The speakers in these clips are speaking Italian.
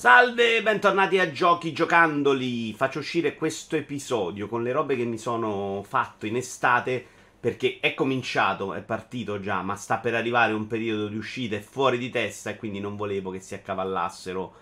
Salve, bentornati a Giochi Giocandoli. Faccio uscire questo episodio con le robe che mi sono fatto in estate perché è cominciato, è partito già, ma sta per arrivare un periodo di uscite fuori di testa e quindi non volevo che si accavallassero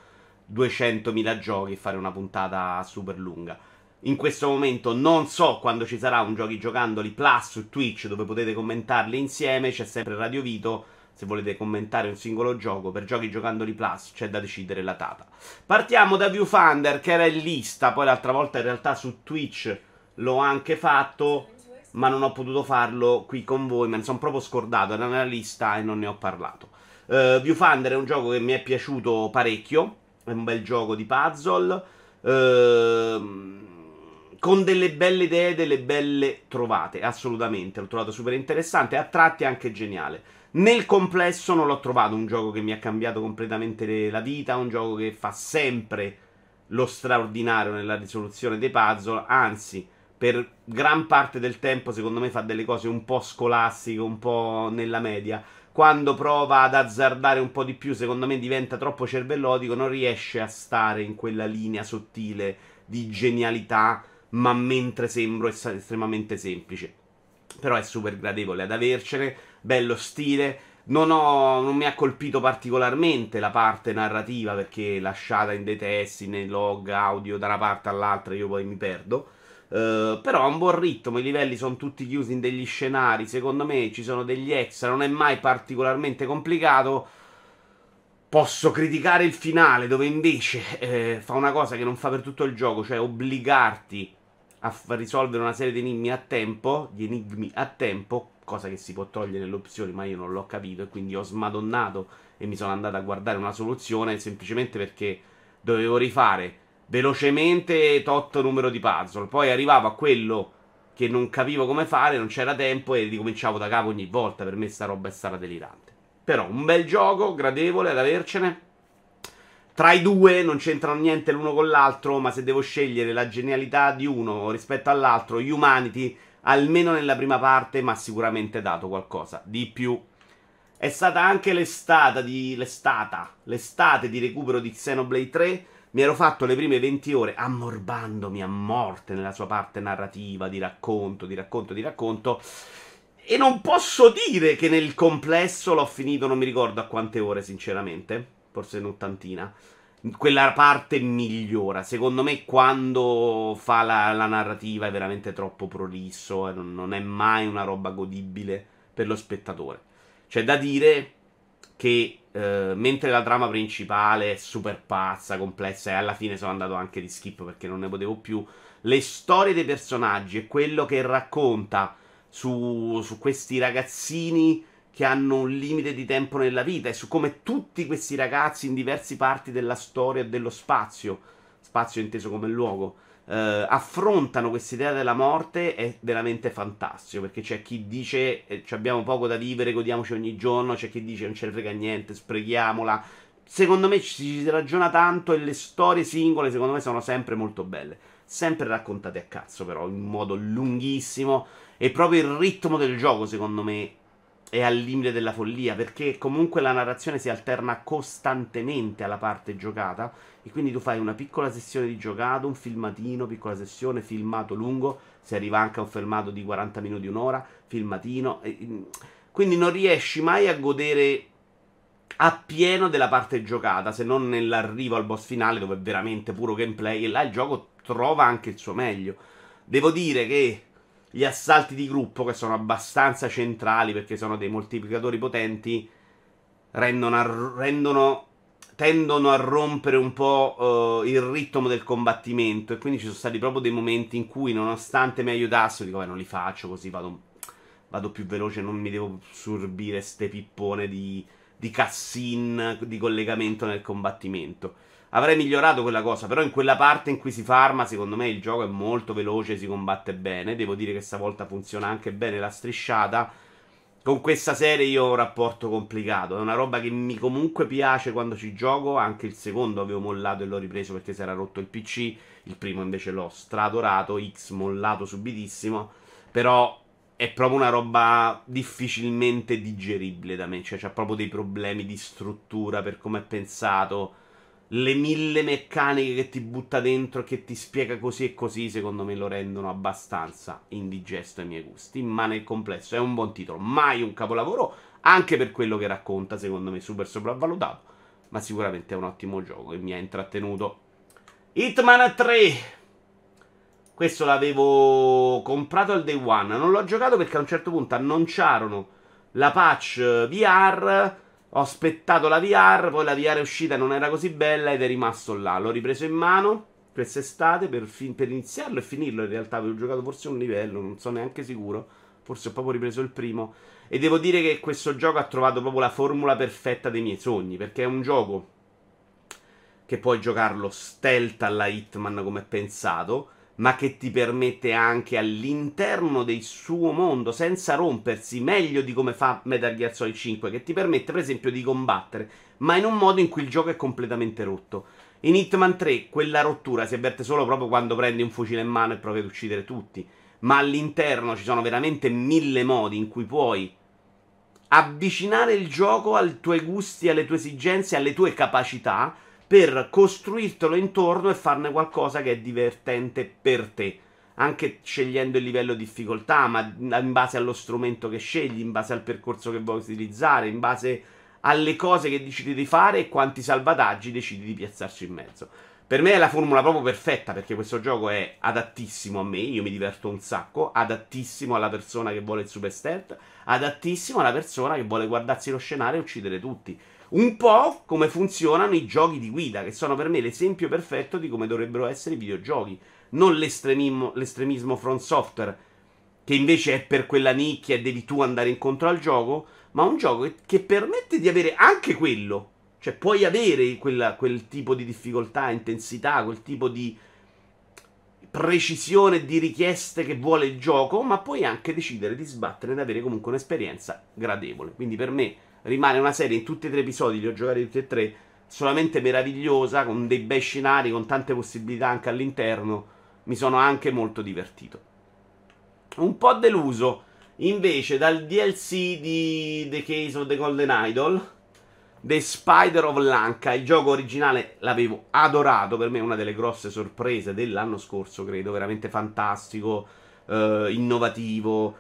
200.000 giochi e fare una puntata super lunga. In questo momento non so quando ci sarà un Giochi Giocandoli Plus su Twitch dove potete commentarli insieme, c'è sempre Radio Vito se volete commentare un singolo gioco per giochi giocandoli plus c'è da decidere la data partiamo da Viewfinder che era in lista poi l'altra volta in realtà su Twitch l'ho anche fatto ma non ho potuto farlo qui con voi me ne sono proprio scordato era nella lista e non ne ho parlato uh, Viewfinder è un gioco che mi è piaciuto parecchio è un bel gioco di puzzle uh, con delle belle idee, delle belle trovate, assolutamente. L'ho trovato super interessante, a tratti anche geniale. Nel complesso non l'ho trovato un gioco che mi ha cambiato completamente la vita, un gioco che fa sempre lo straordinario nella risoluzione dei puzzle, anzi, per gran parte del tempo secondo me fa delle cose un po' scolastiche, un po' nella media. Quando prova ad azzardare un po' di più, secondo me diventa troppo cervellotico, non riesce a stare in quella linea sottile di genialità, ma mentre sembro estremamente semplice. Però è super gradevole ad avercene bello stile. Non, ho, non, mi ha colpito particolarmente la parte narrativa perché lasciata in dei testi, nei log audio da una parte all'altra io poi mi perdo. Uh, però ha un buon ritmo, i livelli sono tutti chiusi in degli scenari, secondo me ci sono degli extra, non è mai particolarmente complicato. Posso criticare il finale dove invece eh, fa una cosa che non fa per tutto il gioco, cioè obbligarti a risolvere una serie di enigmi a tempo, di enigmi a tempo, cosa che si può togliere nelle opzioni, ma io non l'ho capito e quindi ho smadonnato e mi sono andato a guardare una soluzione semplicemente perché dovevo rifare velocemente tot numero di puzzle. Poi arrivavo a quello che non capivo come fare, non c'era tempo e ricominciavo da capo ogni volta. Per me sta roba è stata delirante. Però un bel gioco, gradevole ad avercene. Tra i due non c'entrano niente l'uno con l'altro, ma se devo scegliere la genialità di uno rispetto all'altro, Humanity almeno nella prima parte, ma sicuramente dato qualcosa di più. È stata anche l'estate di, l'estata, l'estate di recupero di Xenoblade 3. Mi ero fatto le prime 20 ore ammorbandomi a morte nella sua parte narrativa, di racconto, di racconto, di racconto. E non posso dire che nel complesso l'ho finito, non mi ricordo a quante ore, sinceramente. Forse un'ottantina quella parte migliora. Secondo me, quando fa la, la narrativa è veramente troppo prolisso. E non, non, è mai una roba godibile per lo spettatore. C'è da dire che eh, mentre la trama principale è super pazza, complessa, e alla fine sono andato anche di skip perché non ne potevo più. Le storie dei personaggi e quello che racconta su, su questi ragazzini che hanno un limite di tempo nella vita e su come tutti questi ragazzi in diverse parti della storia e dello spazio, spazio inteso come luogo, eh, affrontano questa idea della morte è veramente fantastico perché c'è chi dice eh, abbiamo poco da vivere, godiamoci ogni giorno, c'è chi dice non ce ne frega niente, sprechiamola. Secondo me ci si ragiona tanto e le storie singole secondo me sono sempre molto belle. Sempre raccontate a cazzo però, in modo lunghissimo e proprio il ritmo del gioco secondo me è al limite della follia perché comunque la narrazione si alterna costantemente alla parte giocata e quindi tu fai una piccola sessione di giocato, un filmatino, piccola sessione, filmato lungo, si arriva anche a un filmato di 40 minuti, un'ora, filmatino, mm, quindi non riesci mai a godere appieno della parte giocata, se non nell'arrivo al boss finale dove è veramente puro gameplay e là il gioco trova anche il suo meglio. Devo dire che gli assalti di gruppo, che sono abbastanza centrali perché sono dei moltiplicatori potenti, rendono, rendono tendono a rompere un po' uh, il ritmo del combattimento. E quindi ci sono stati proprio dei momenti in cui, nonostante mi aiutassero, dico, non li faccio così, vado, vado più veloce, non mi devo sorbire ste pippone di, di cutscene, di collegamento nel combattimento. Avrei migliorato quella cosa, però in quella parte in cui si farma, secondo me il gioco è molto veloce, si combatte bene. Devo dire che stavolta funziona anche bene la strisciata. Con questa serie io ho un rapporto complicato. È una roba che mi comunque piace quando ci gioco. Anche il secondo avevo mollato e l'ho ripreso perché si era rotto il PC. Il primo invece l'ho stradorato. X mollato subitissimo. Però è proprio una roba difficilmente digeribile da me. Cioè, c'ha proprio dei problemi di struttura per come è pensato le mille meccaniche che ti butta dentro e che ti spiega così e così, secondo me lo rendono abbastanza indigesto ai miei gusti. Ma nel complesso è un buon titolo, mai un capolavoro, anche per quello che racconta, secondo me super sopravvalutato. Ma sicuramente è un ottimo gioco e mi ha intrattenuto. Hitman 3. Questo l'avevo comprato al day one. Non l'ho giocato perché a un certo punto annunciarono la patch VR ho aspettato la VR, poi la VR è uscita, non era così bella ed è rimasto là. L'ho ripreso in mano quest'estate per, fin- per iniziarlo e finirlo. In realtà avevo giocato forse un livello, non so neanche sicuro. Forse ho proprio ripreso il primo. E devo dire che questo gioco ha trovato proprio la formula perfetta dei miei sogni. Perché è un gioco che puoi giocarlo stealth alla Hitman come pensato ma che ti permette anche all'interno del suo mondo, senza rompersi, meglio di come fa Metal Gear Solid 5, che ti permette per esempio di combattere, ma in un modo in cui il gioco è completamente rotto. In Hitman 3 quella rottura si avverte solo proprio quando prendi un fucile in mano e provi ad uccidere tutti, ma all'interno ci sono veramente mille modi in cui puoi avvicinare il gioco ai tuoi gusti, alle tue esigenze, alle tue capacità per costruirtelo intorno e farne qualcosa che è divertente per te. Anche scegliendo il livello di difficoltà, ma in base allo strumento che scegli, in base al percorso che vuoi utilizzare, in base alle cose che decidi di fare e quanti salvataggi decidi di piazzarci in mezzo. Per me è la formula proprio perfetta perché questo gioco è adattissimo a me, io mi diverto un sacco, adattissimo alla persona che vuole il super stealth, adattissimo alla persona che vuole guardarsi lo scenario e uccidere tutti. Un po' come funzionano i giochi di guida, che sono per me l'esempio perfetto di come dovrebbero essere i videogiochi. Non l'estremismo, l'estremismo front software, che invece è per quella nicchia e devi tu andare incontro al gioco, ma un gioco che permette di avere anche quello. Cioè puoi avere quella, quel tipo di difficoltà, intensità, quel tipo di precisione di richieste che vuole il gioco, ma puoi anche decidere di sbattere ed avere comunque un'esperienza gradevole. Quindi per me rimane una serie in tutti e tre episodi, li ho giocati tutti e tre, solamente meravigliosa, con dei bei scenari, con tante possibilità anche all'interno. Mi sono anche molto divertito. Un po' deluso invece dal DLC di The Case of the Golden Idol. The Spider of Lanka, il gioco originale l'avevo adorato, per me è una delle grosse sorprese dell'anno scorso, credo, veramente fantastico, eh, innovativo,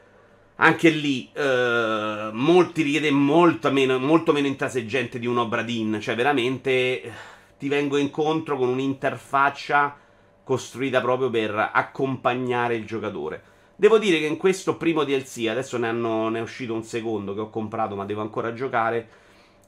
anche lì eh, molti richiede molto meno, molto meno intraseggente di un Obradin, cioè veramente eh, ti vengo incontro con un'interfaccia costruita proprio per accompagnare il giocatore. Devo dire che in questo primo DLC, adesso ne, hanno, ne è uscito un secondo che ho comprato ma devo ancora giocare,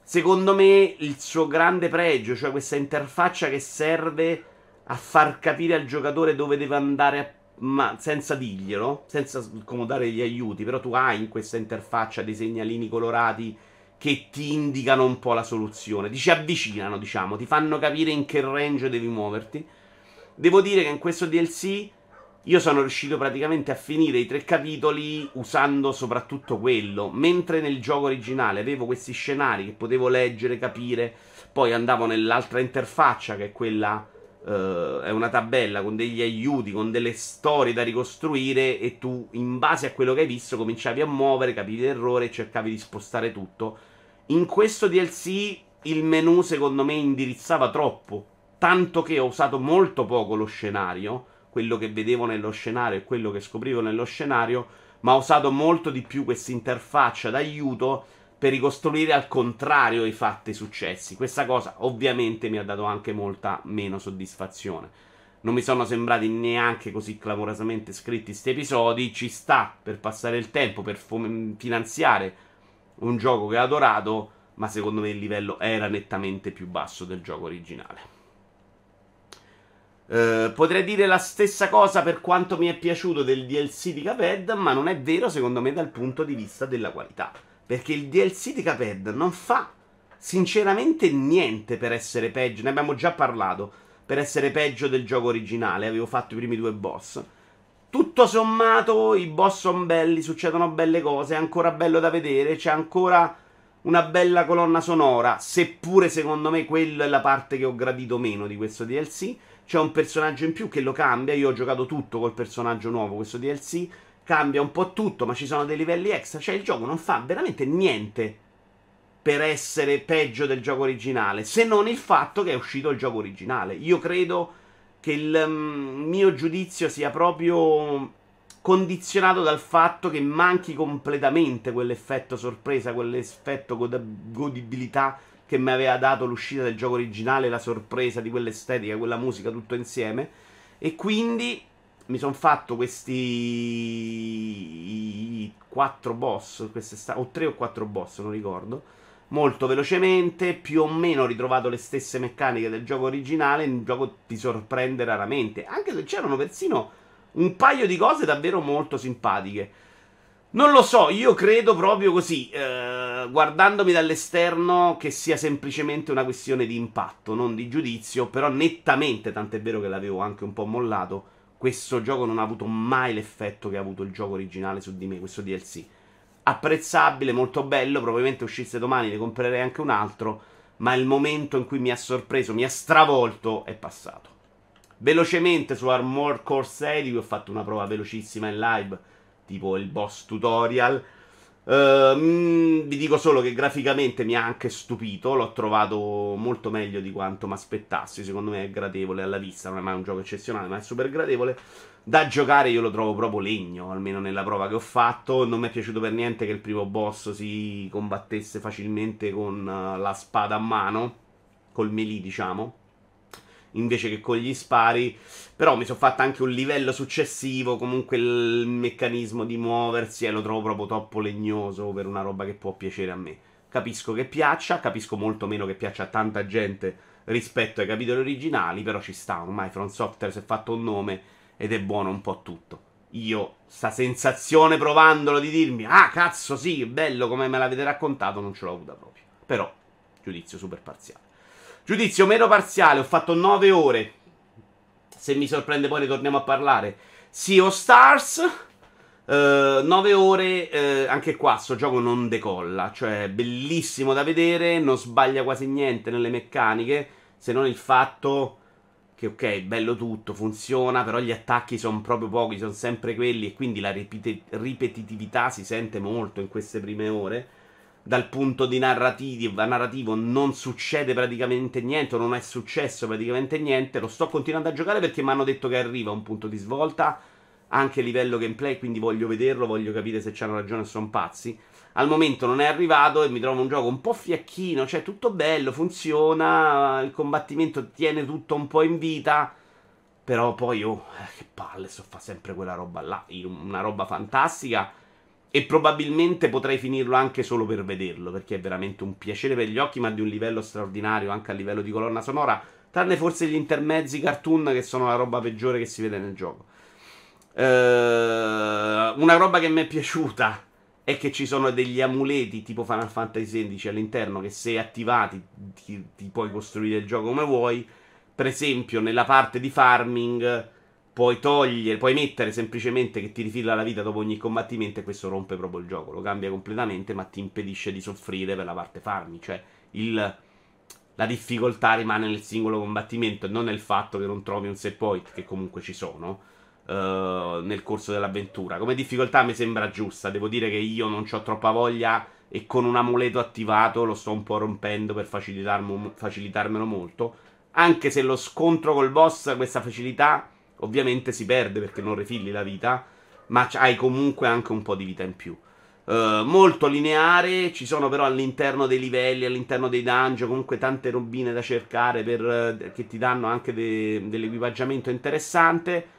secondo me il suo grande pregio, cioè questa interfaccia che serve a far capire al giocatore dove deve andare a ma senza dirglielo, senza scomodare gli aiuti, però tu hai in questa interfaccia dei segnalini colorati che ti indicano un po' la soluzione, ti ci avvicinano, diciamo, ti fanno capire in che range devi muoverti. Devo dire che in questo DLC io sono riuscito praticamente a finire i tre capitoli usando soprattutto quello, mentre nel gioco originale avevo questi scenari che potevo leggere, capire, poi andavo nell'altra interfaccia che è quella Uh, è una tabella con degli aiuti, con delle storie da ricostruire e tu in base a quello che hai visto cominciavi a muovere, capivi l'errore e cercavi di spostare tutto. In questo DLC il menu secondo me indirizzava troppo, tanto che ho usato molto poco lo scenario, quello che vedevo nello scenario e quello che scoprivo nello scenario, ma ho usato molto di più questa interfaccia d'aiuto per ricostruire al contrario i fatti successi. Questa cosa ovviamente mi ha dato anche molta meno soddisfazione. Non mi sono sembrati neanche così clamorosamente scritti questi episodi. Ci sta per passare il tempo, per fom- finanziare un gioco che ho adorato, ma secondo me il livello era nettamente più basso del gioco originale. Uh, potrei dire la stessa cosa per quanto mi è piaciuto del DLC di Caped, ma non è vero secondo me dal punto di vista della qualità. Perché il DLC di Caped non fa sinceramente niente per essere peggio. Ne abbiamo già parlato. Per essere peggio del gioco originale. Avevo fatto i primi due boss. Tutto sommato, i boss sono belli, succedono belle cose. È ancora bello da vedere. C'è ancora una bella colonna sonora. Seppure, secondo me, quella è la parte che ho gradito meno di questo DLC. C'è un personaggio in più che lo cambia. Io ho giocato tutto col personaggio nuovo, questo DLC cambia un po' tutto, ma ci sono dei livelli extra. Cioè, il gioco non fa veramente niente per essere peggio del gioco originale, se non il fatto che è uscito il gioco originale. Io credo che il um, mio giudizio sia proprio condizionato dal fatto che manchi completamente quell'effetto sorpresa, quell'effetto god- godibilità che mi aveva dato l'uscita del gioco originale, la sorpresa di quell'estetica, quella musica, tutto insieme. E quindi mi sono fatto questi quattro boss, o tre o quattro boss, non ricordo. Molto velocemente, più o meno ho ritrovato le stesse meccaniche del gioco originale. Il gioco ti sorprende raramente, anche se c'erano persino un paio di cose davvero molto simpatiche. Non lo so, io credo proprio così, eh, guardandomi dall'esterno, che sia semplicemente una questione di impatto, non di giudizio, però nettamente, tant'è vero che l'avevo anche un po' mollato, questo gioco non ha avuto mai l'effetto che ha avuto il gioco originale su di me, questo DLC. Apprezzabile, molto bello, probabilmente uscisse domani, ne comprerei anche un altro, ma il momento in cui mi ha sorpreso, mi ha stravolto, è passato. Velocemente su Armor Core 6, di cui ho fatto una prova velocissima in live, tipo il boss tutorial. Uh, vi dico solo che graficamente mi ha anche stupito, l'ho trovato molto meglio di quanto mi aspettassi, secondo me è gradevole alla vista, non è mai un gioco eccezionale, ma è super gradevole. Da giocare io lo trovo proprio legno, almeno nella prova che ho fatto, non mi è piaciuto per niente che il primo boss si combattesse facilmente con uh, la spada a mano, col melee diciamo invece che con gli spari. Però mi sono fatta anche un livello successivo. Comunque il meccanismo di muoversi e lo trovo proprio troppo legnoso per una roba che può piacere a me. Capisco che piaccia, capisco molto meno che piaccia a tanta gente rispetto ai capitoli originali, però ci sta, ormai From Software si è fatto un nome ed è buono un po' tutto. Io, sta sensazione provandolo di dirmi, ah cazzo sì, bello come me l'avete raccontato, non ce l'ho avuta proprio. Però, giudizio super parziale. Giudizio meno parziale, ho fatto 9 ore. Se mi sorprende poi ne torniamo a parlare. Sea Stars. Uh, eh, 9 ore, uh, anche qua sto gioco non decolla, cioè bellissimo da vedere, non sbaglia quasi niente nelle meccaniche, se non il fatto che ok, bello tutto, funziona, però gli attacchi sono proprio pochi, sono sempre quelli e quindi la ripeti- ripetitività si sente molto in queste prime ore dal punto di narrativo, non succede praticamente niente, non è successo praticamente niente. Lo sto continuando a giocare perché mi hanno detto che arriva un punto di svolta anche a livello gameplay, quindi voglio vederlo, voglio capire se c'hanno ragione o sono pazzi. Al momento non è arrivato e mi trovo un gioco un po' fiacchino, cioè tutto bello, funziona, il combattimento tiene tutto un po' in vita, però poi, oh, eh, che palle, so fa sempre quella roba là, una roba fantastica e probabilmente potrei finirlo anche solo per vederlo, perché è veramente un piacere per gli occhi, ma di un livello straordinario anche a livello di colonna sonora, tranne forse gli intermezzi cartoon che sono la roba peggiore che si vede nel gioco. Uh, una roba che mi è piaciuta è che ci sono degli amuleti tipo Final Fantasy XVI all'interno che se attivati ti, ti puoi costruire il gioco come vuoi. Per esempio, nella parte di farming puoi togliere, puoi mettere semplicemente che ti rifilla la vita dopo ogni combattimento e questo rompe proprio il gioco, lo cambia completamente ma ti impedisce di soffrire per la parte farmi, cioè il, la difficoltà rimane nel singolo combattimento e non nel fatto che non trovi un set point, che comunque ci sono, uh, nel corso dell'avventura. Come difficoltà mi sembra giusta, devo dire che io non ho troppa voglia e con un amuleto attivato lo sto un po' rompendo per facilitarmelo molto, anche se lo scontro col boss questa facilità Ovviamente si perde perché non rifilli la vita, ma hai comunque anche un po' di vita in più. Uh, molto lineare, ci sono però all'interno dei livelli, all'interno dei dungeon, comunque tante robine da cercare per, uh, che ti danno anche de- dell'equipaggiamento interessante.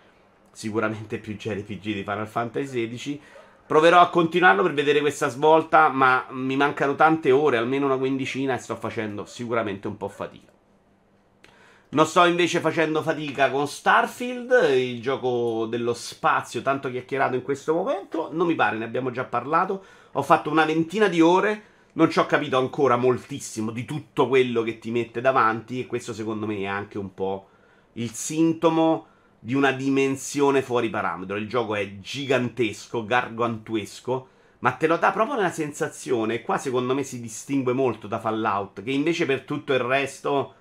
Sicuramente più JRPG di Final Fantasy XVI. Proverò a continuarlo per vedere questa svolta, ma mi mancano tante ore, almeno una quindicina, e sto facendo sicuramente un po' fatica. Non sto invece facendo fatica con Starfield, il gioco dello spazio tanto chiacchierato in questo momento. Non mi pare, ne abbiamo già parlato. Ho fatto una ventina di ore. Non ci ho capito ancora moltissimo di tutto quello che ti mette davanti. E questo, secondo me, è anche un po' il sintomo di una dimensione fuori parametro. Il gioco è gigantesco, gargantuesco. Ma te lo dà proprio una sensazione. E qua, secondo me, si distingue molto da Fallout. Che invece per tutto il resto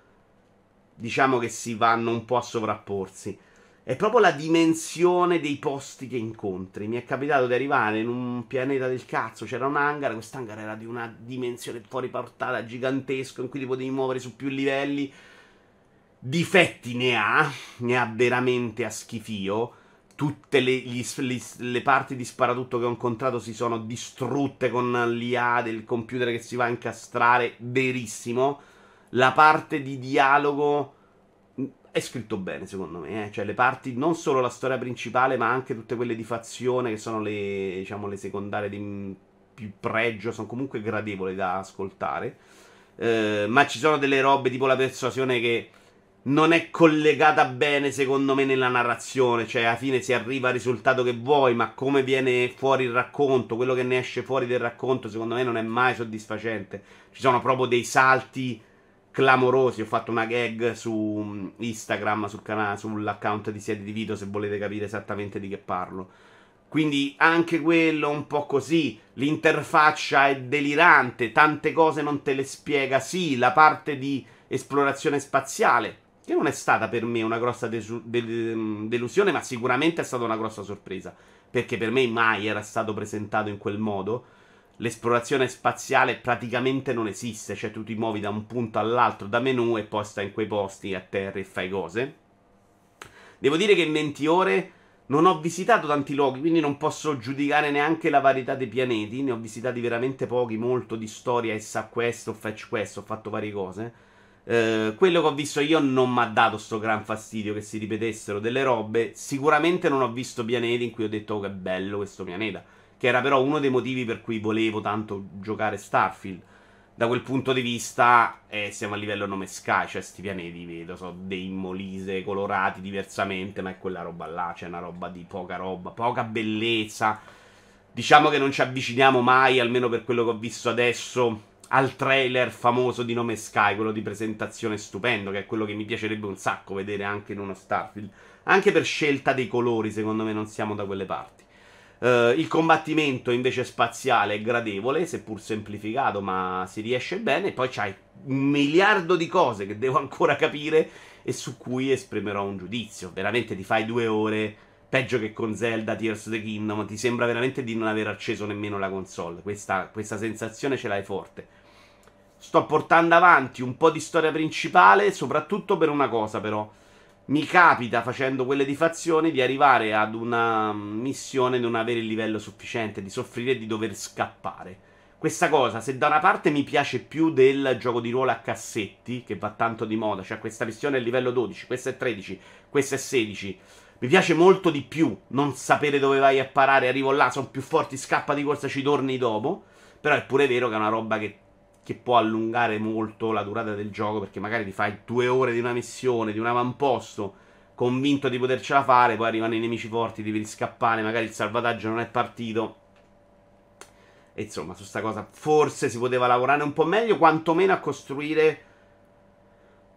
diciamo che si vanno un po' a sovrapporsi. è proprio la dimensione dei posti che incontri. Mi è capitato di arrivare in un pianeta del cazzo, c'era un hangar, quest'hangar era di una dimensione fuori portata, gigantesco, in cui ti potevi muovere su più livelli. Difetti ne ha, ne ha veramente a schifio. Tutte le, gli, le, le parti di sparatutto che ho incontrato si sono distrutte con l'IA del computer che si va a incastrare, verissimo. La parte di dialogo è scritto bene, secondo me. Eh? Cioè, le parti, non solo la storia principale, ma anche tutte quelle di fazione, che sono le, diciamo, le secondarie di più pregio, sono comunque gradevoli da ascoltare. Eh, ma ci sono delle robe tipo la persuasione che non è collegata bene, secondo me, nella narrazione. Cioè, alla fine si arriva al risultato che vuoi, ma come viene fuori il racconto, quello che ne esce fuori del racconto, secondo me, non è mai soddisfacente. Ci sono proprio dei salti clamorosi. Ho fatto una gag su mm, Instagram, sul canale, sull'account di Siedi di Vito, se volete capire esattamente di che parlo. Quindi anche quello un po' così. L'interfaccia è delirante, tante cose non te le spiega. Sì, la parte di esplorazione spaziale, che non è stata per me una grossa desu- del- delusione, ma sicuramente è stata una grossa sorpresa. Perché per me mai era stato presentato in quel modo l'esplorazione spaziale praticamente non esiste, cioè tu ti muovi da un punto all'altro da menu e poi stai in quei posti a terra e fai cose. Devo dire che in 20 ore non ho visitato tanti luoghi, quindi non posso giudicare neanche la varietà dei pianeti, ne ho visitati veramente pochi, molto di storia e sa questo, fetch questo, ho fatto varie cose. Uh, quello che ho visto io non mi ha dato sto gran fastidio che si ripetessero delle robe. Sicuramente non ho visto pianeti in cui ho detto oh, che bello questo pianeta che era però uno dei motivi per cui volevo tanto giocare Starfield. Da quel punto di vista eh, siamo a livello nome Sky, cioè sti pianeti, vedo, so dei molise colorati diversamente, ma è quella roba là, c'è una roba di poca roba, poca bellezza. Diciamo che non ci avviciniamo mai, almeno per quello che ho visto adesso, al trailer famoso di Nome Sky, quello di presentazione stupendo, che è quello che mi piacerebbe un sacco vedere anche in uno Starfield. Anche per scelta dei colori, secondo me non siamo da quelle parti. Uh, il combattimento invece spaziale è gradevole, seppur semplificato, ma si riesce bene. Poi c'hai un miliardo di cose che devo ancora capire e su cui esprimerò un giudizio. Veramente ti fai due ore, peggio che con Zelda Tears of the Kingdom. Ti sembra veramente di non aver acceso nemmeno la console. Questa, questa sensazione ce l'hai forte. Sto portando avanti un po' di storia principale, soprattutto per una cosa, però mi capita facendo quelle di fazione di arrivare ad una missione e non avere il livello sufficiente, di soffrire e di dover scappare. Questa cosa, se da una parte mi piace più del gioco di ruolo a cassetti, che va tanto di moda, cioè questa missione è livello 12, questa è 13, questa è 16, mi piace molto di più non sapere dove vai a parare, arrivo là, sono più forti, scappa di corsa, ci torni dopo. Però è pure vero che è una roba che che può allungare molto la durata del gioco perché magari ti fai due ore di una missione, di un avamposto, convinto di potercela fare, poi arrivano i nemici forti, devi scappare, magari il salvataggio non è partito. E insomma, su sta cosa forse si poteva lavorare un po' meglio, quantomeno a costruire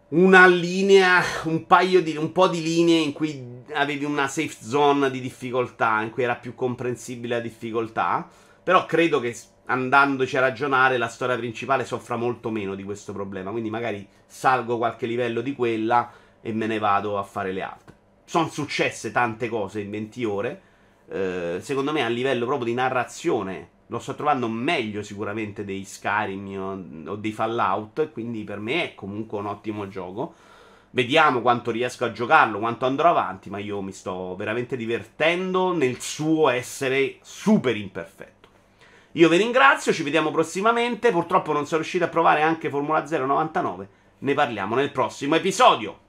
una linea, un paio di, un po' di linee in cui avevi una safe zone di difficoltà, in cui era più comprensibile la difficoltà. Però credo che andandoci a ragionare, la storia principale soffra molto meno di questo problema. Quindi magari salgo qualche livello di quella e me ne vado a fare le altre. Sono successe tante cose in 20 ore. Eh, secondo me, a livello proprio di narrazione, lo sto trovando meglio sicuramente dei Skyrim o dei Fallout. Quindi per me è comunque un ottimo gioco. Vediamo quanto riesco a giocarlo, quanto andrò avanti, ma io mi sto veramente divertendo nel suo essere super imperfetto. Io vi ringrazio, ci vediamo prossimamente. Purtroppo non sono riuscito a provare anche Formula 099. Ne parliamo nel prossimo episodio.